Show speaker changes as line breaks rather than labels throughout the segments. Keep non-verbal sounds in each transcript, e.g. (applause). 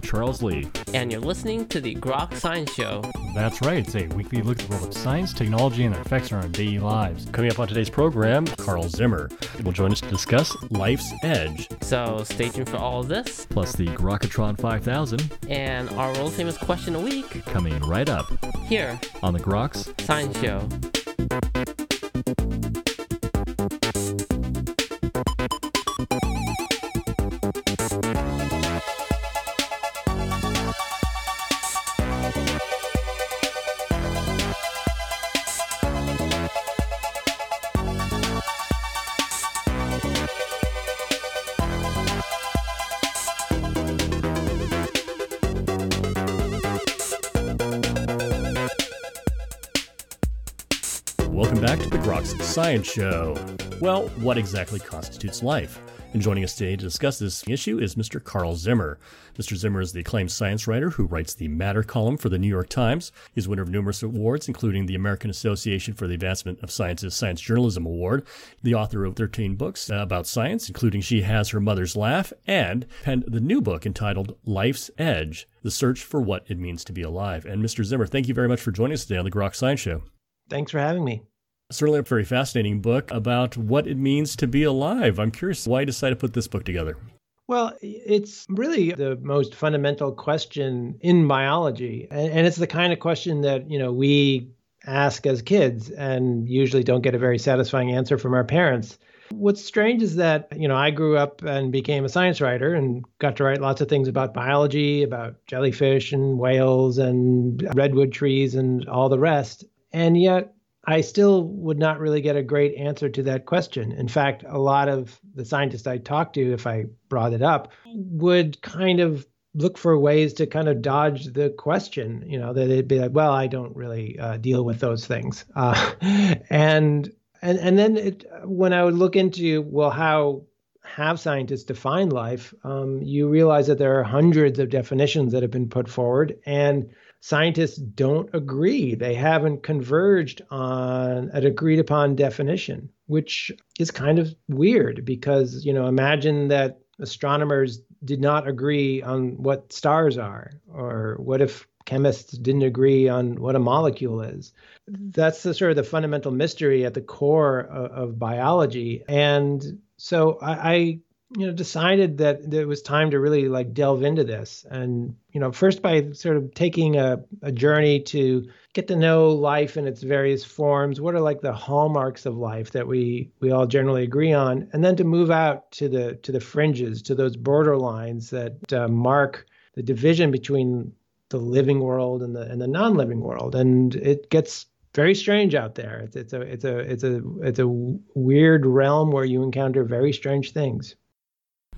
Frank Ling.
And I'm Charles Lee.
And you're listening to the Grok Science Show.
That's right. It's a weekly look at the world of science, technology, and their effects on our daily lives. Coming up on today's program, Carl Zimmer will join us to discuss life's edge.
So stay tuned for all of this.
Plus the Grokatron 5000.
And our world famous question a week.
Coming right up.
Here.
On the Groks
Science Show.
Science Show. Well, what exactly constitutes life? And joining us today to discuss this issue is Mr. Carl Zimmer. Mr. Zimmer is the acclaimed science writer who writes the Matter column for the New York Times. He's winner of numerous awards, including the American Association for the Advancement of Science's Science Journalism Award, the author of 13 books about science, including She Has Her Mother's Laugh, and penned the new book entitled Life's Edge The Search for What It Means to Be Alive. And Mr. Zimmer, thank you very much for joining us today on the Grok Science Show.
Thanks for having me
certainly a very fascinating book about what it means to be alive. I'm curious why you decided to put this book together.
Well, it's really the most fundamental question in biology. And it's the kind of question that, you know, we ask as kids and usually don't get a very satisfying answer from our parents. What's strange is that, you know, I grew up and became a science writer and got to write lots of things about biology, about jellyfish and whales and redwood trees and all the rest. And yet, I still would not really get a great answer to that question. In fact, a lot of the scientists I talked to, if I brought it up, would kind of look for ways to kind of dodge the question. You know, that they'd be like, "Well, I don't really uh, deal with those things," (laughs) uh, and and and then it, when I would look into well, how have scientists define life, um, you realize that there are hundreds of definitions that have been put forward, and scientists don't agree. They haven't converged on an agreed upon definition, which is kind of weird because, you know, imagine that astronomers did not agree on what stars are, or what if chemists didn't agree on what a molecule is. Mm-hmm. That's the sort of the fundamental mystery at the core of, of biology. And so I, I you know decided that it was time to really like delve into this. And you know first by sort of taking a, a journey to get to know life in its various forms what are like the hallmarks of life that we we all generally agree on? And then to move out to the to the fringes to those border lines that uh, mark the division between the living world and the and the non-living world. And it gets very strange out there. It's, it's a it's a it's a it's a weird realm where you encounter very strange things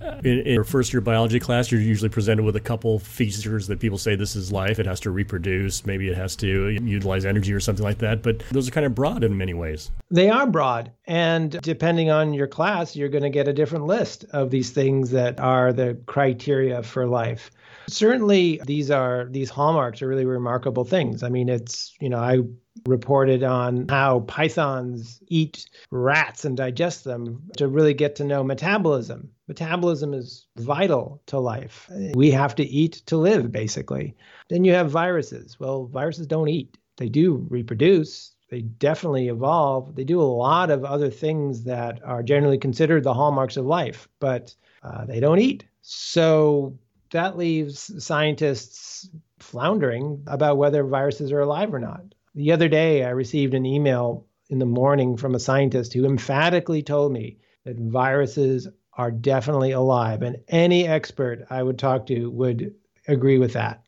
in, in, your first year biology class, you're usually presented with a couple features that people say this is life. It has to reproduce, maybe it has to utilize energy or something like that. But those are kind of broad in many ways.
They are broad. And depending on your class, you're going to get a different list of these things that are the criteria for life. Certainly, these are these hallmarks are really remarkable things. I mean, it's, you know, I reported on how pythons eat rats and digest them to really get to know metabolism. Metabolism is vital to life. We have to eat to live, basically. Then you have viruses. Well, viruses don't eat, they do reproduce. They definitely evolve. They do a lot of other things that are generally considered the hallmarks of life, but uh, they don't eat. So that leaves scientists floundering about whether viruses are alive or not. The other day, I received an email in the morning from a scientist who emphatically told me that viruses are definitely alive, and any expert I would talk to would agree with that.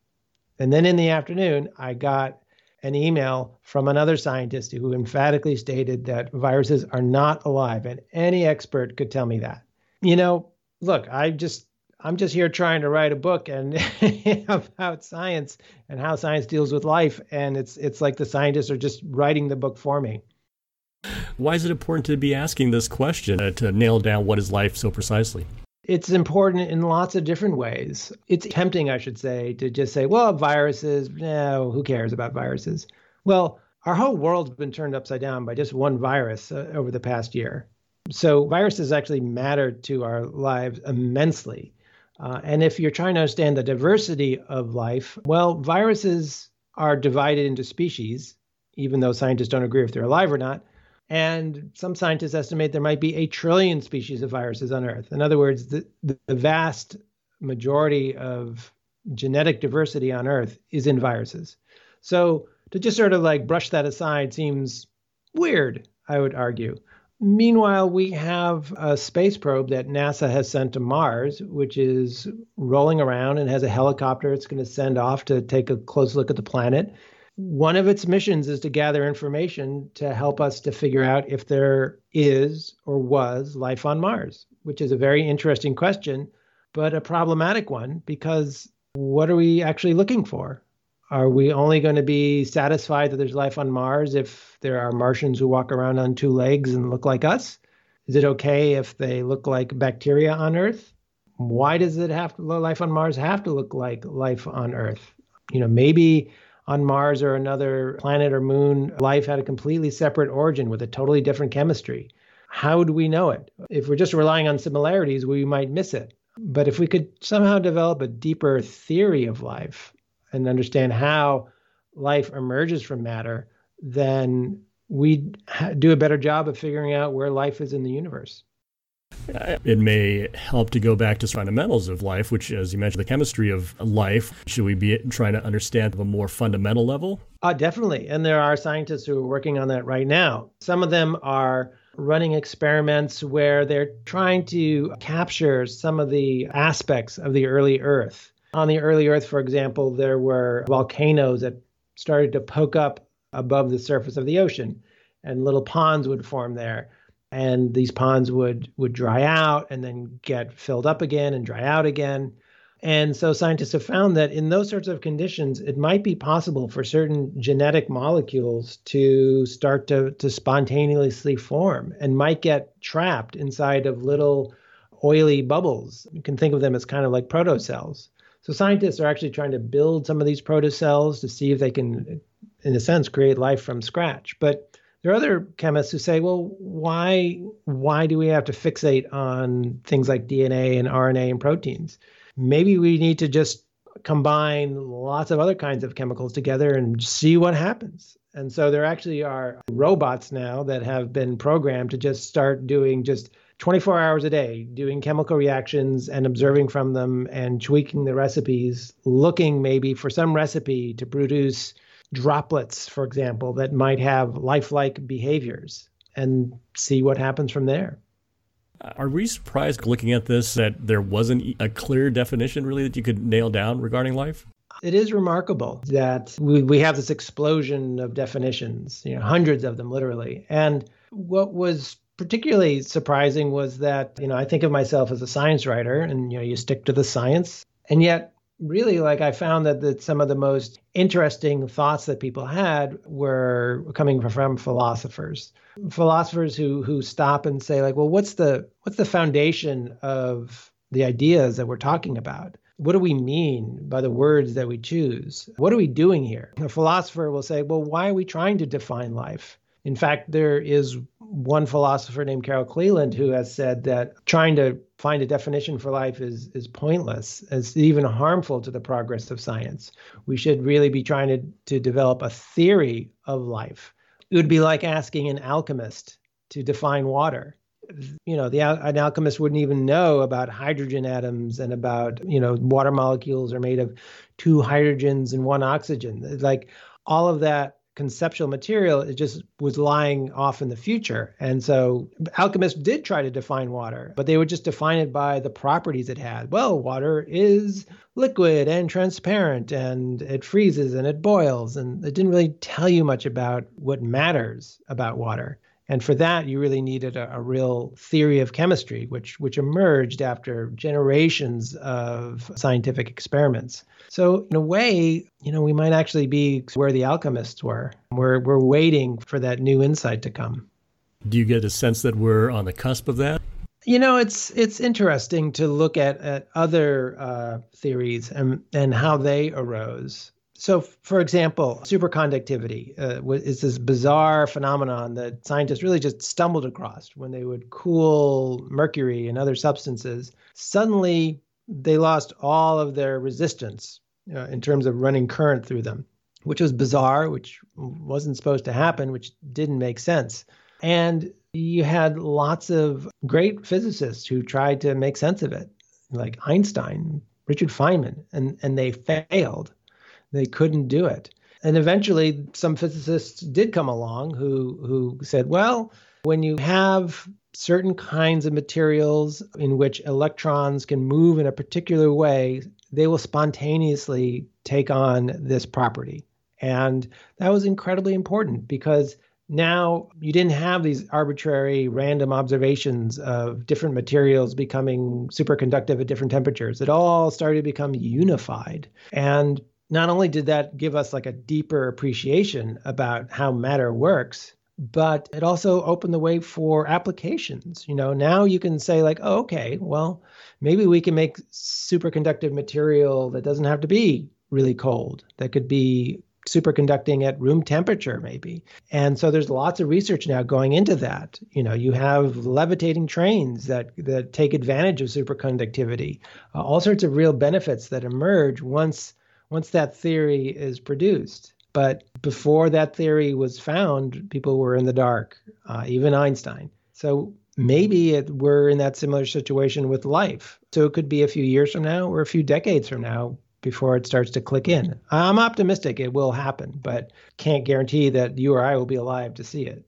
And then in the afternoon, I got an email from another scientist who emphatically stated that viruses are not alive, and any expert could tell me that. You know, look, I just I'm just here trying to write a book and (laughs) about science and how science deals with life, and it's it's like the scientists are just writing the book for me.
Why is it important to be asking this question uh, to nail down what is life so precisely?
It's important in lots of different ways. It's tempting, I should say, to just say, well, viruses, no, who cares about viruses? Well, our whole world's been turned upside down by just one virus uh, over the past year. So viruses actually matter to our lives immensely. Uh, and if you're trying to understand the diversity of life, well, viruses are divided into species, even though scientists don't agree if they're alive or not. And some scientists estimate there might be a trillion species of viruses on Earth. In other words, the, the vast majority of genetic diversity on Earth is in viruses. So to just sort of like brush that aside seems weird, I would argue. Meanwhile, we have a space probe that NASA has sent to Mars, which is rolling around and has a helicopter it's going to send off to take a close look at the planet. One of its missions is to gather information to help us to figure out if there is or was life on Mars, which is a very interesting question, but a problematic one because what are we actually looking for? Are we only going to be satisfied that there's life on Mars if there are Martians who walk around on two legs and look like us? Is it okay if they look like bacteria on Earth? Why does it have to, life on Mars have to look like life on Earth? You know, maybe on Mars or another planet or moon, life had a completely separate origin with a totally different chemistry. How do we know it? If we're just relying on similarities, we might miss it. But if we could somehow develop a deeper theory of life, and understand how life emerges from matter, then we'd do a better job of figuring out where life is in the universe.
It may help to go back to fundamentals of life, which, as you mentioned, the chemistry of life. Should we be trying to understand at a more fundamental level?
Uh, definitely. And there are scientists who are working on that right now. Some of them are running experiments where they're trying to capture some of the aspects of the early Earth on the early Earth, for example, there were volcanoes that started to poke up above the surface of the ocean, and little ponds would form there. And these ponds would would dry out and then get filled up again and dry out again. And so scientists have found that in those sorts of conditions, it might be possible for certain genetic molecules to start to, to spontaneously form and might get trapped inside of little oily bubbles. You can think of them as kind of like protocells. So scientists are actually trying to build some of these protocells to see if they can, in a sense, create life from scratch. But there are other chemists who say, well, why why do we have to fixate on things like DNA and RNA and proteins? Maybe we need to just combine lots of other kinds of chemicals together and see what happens. And so there actually are robots now that have been programmed to just start doing just 24 hours a day doing chemical reactions and observing from them and tweaking the recipes, looking maybe for some recipe to produce droplets, for example, that might have lifelike behaviors and see what happens from there.
Uh, are we surprised looking at this that there wasn't a clear definition really that you could nail down regarding life?
It is remarkable that we, we have this explosion of definitions, you know, hundreds of them literally. And what was particularly surprising was that, you know, I think of myself as a science writer and, you know, you stick to the science. And yet, really, like I found that, that some of the most interesting thoughts that people had were coming from philosophers. Philosophers who who stop and say, like, well, what's the what's the foundation of the ideas that we're talking about? What do we mean by the words that we choose? What are we doing here? A philosopher will say, well, why are we trying to define life? In fact, there is one philosopher named Carol Cleland who has said that trying to find a definition for life is is pointless. It's even harmful to the progress of science. We should really be trying to, to develop a theory of life. It would be like asking an alchemist to define water. You know, the an alchemist wouldn't even know about hydrogen atoms and about you know water molecules are made of two hydrogens and one oxygen. Like all of that conceptual material it just was lying off in the future. And so alchemists did try to define water but they would just define it by the properties it had. Well water is liquid and transparent and it freezes and it boils and it didn't really tell you much about what matters about water and for that, you really needed a, a, real theory of chemistry, which which emerged after generations of scientific experiments. So in a way, you know, we might actually be where the alchemists were. We're we're waiting for that new insight to come.
Do you get a sense that we're on the cusp of that?
You know, it's it's interesting to look at at other uh, theories and and how they arose. So, for example, superconductivity uh, is this bizarre phenomenon that scientists really just stumbled across when they would cool mercury and other substances. Suddenly, they lost all of their resistance uh, in terms of running current through them, which was bizarre, which wasn't supposed to happen, which didn't make sense. And you had lots of great physicists who tried to make sense of it, like Einstein, Richard Feynman, and, and they failed. They couldn't do it. And eventually, some physicists did come along who, who said, well, when you have certain kinds of materials in which electrons can move in a particular way, they will spontaneously take on this property. And that was incredibly important because now you didn't have these arbitrary random observations of different materials becoming superconductive at different temperatures. It all started to become unified. And not only did that give us like a deeper appreciation about how matter works, but it also opened the way for applications. You know, now you can say like, oh, okay, well, maybe we can make superconductive material that doesn't have to be really cold. That could be superconducting at room temperature maybe and so there's lots of research now going into that you know you have levitating trains that that take advantage of superconductivity uh, all sorts of real benefits that emerge once once that theory is produced but before that theory was found people were in the dark uh, even einstein so maybe it, we're in that similar situation with life so it could be a few years from now or a few decades from now before it starts to click in. I'm optimistic it will happen, but can't guarantee that you or I will be alive to see it.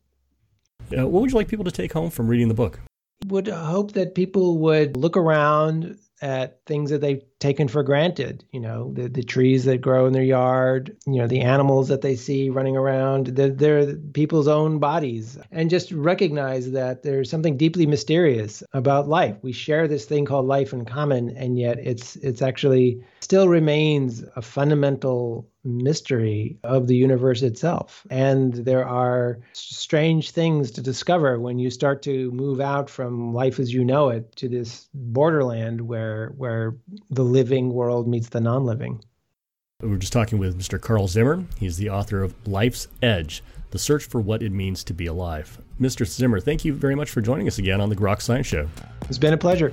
Uh, what would you like people to take home from reading the book?
Would hope that people would look around at things that they've taken for granted. You know, the, the trees that grow in their yard, you know, the animals that they see running around, they're, they're people's own bodies. And just recognize that there's something deeply mysterious about life. We share this thing called life in common, and yet it's it's actually still remains a fundamental mystery of the universe itself. And there are strange things to discover when you start to move out from life as you know it to this borderland where where the living world meets the non-living.
We are just talking with Mr. Carl Zimmer. He's the author of Life's Edge: The Search for What It Means to Be Alive. Mr. Zimmer, thank you very much for joining us again on the Grok Science Show.
It's been a pleasure.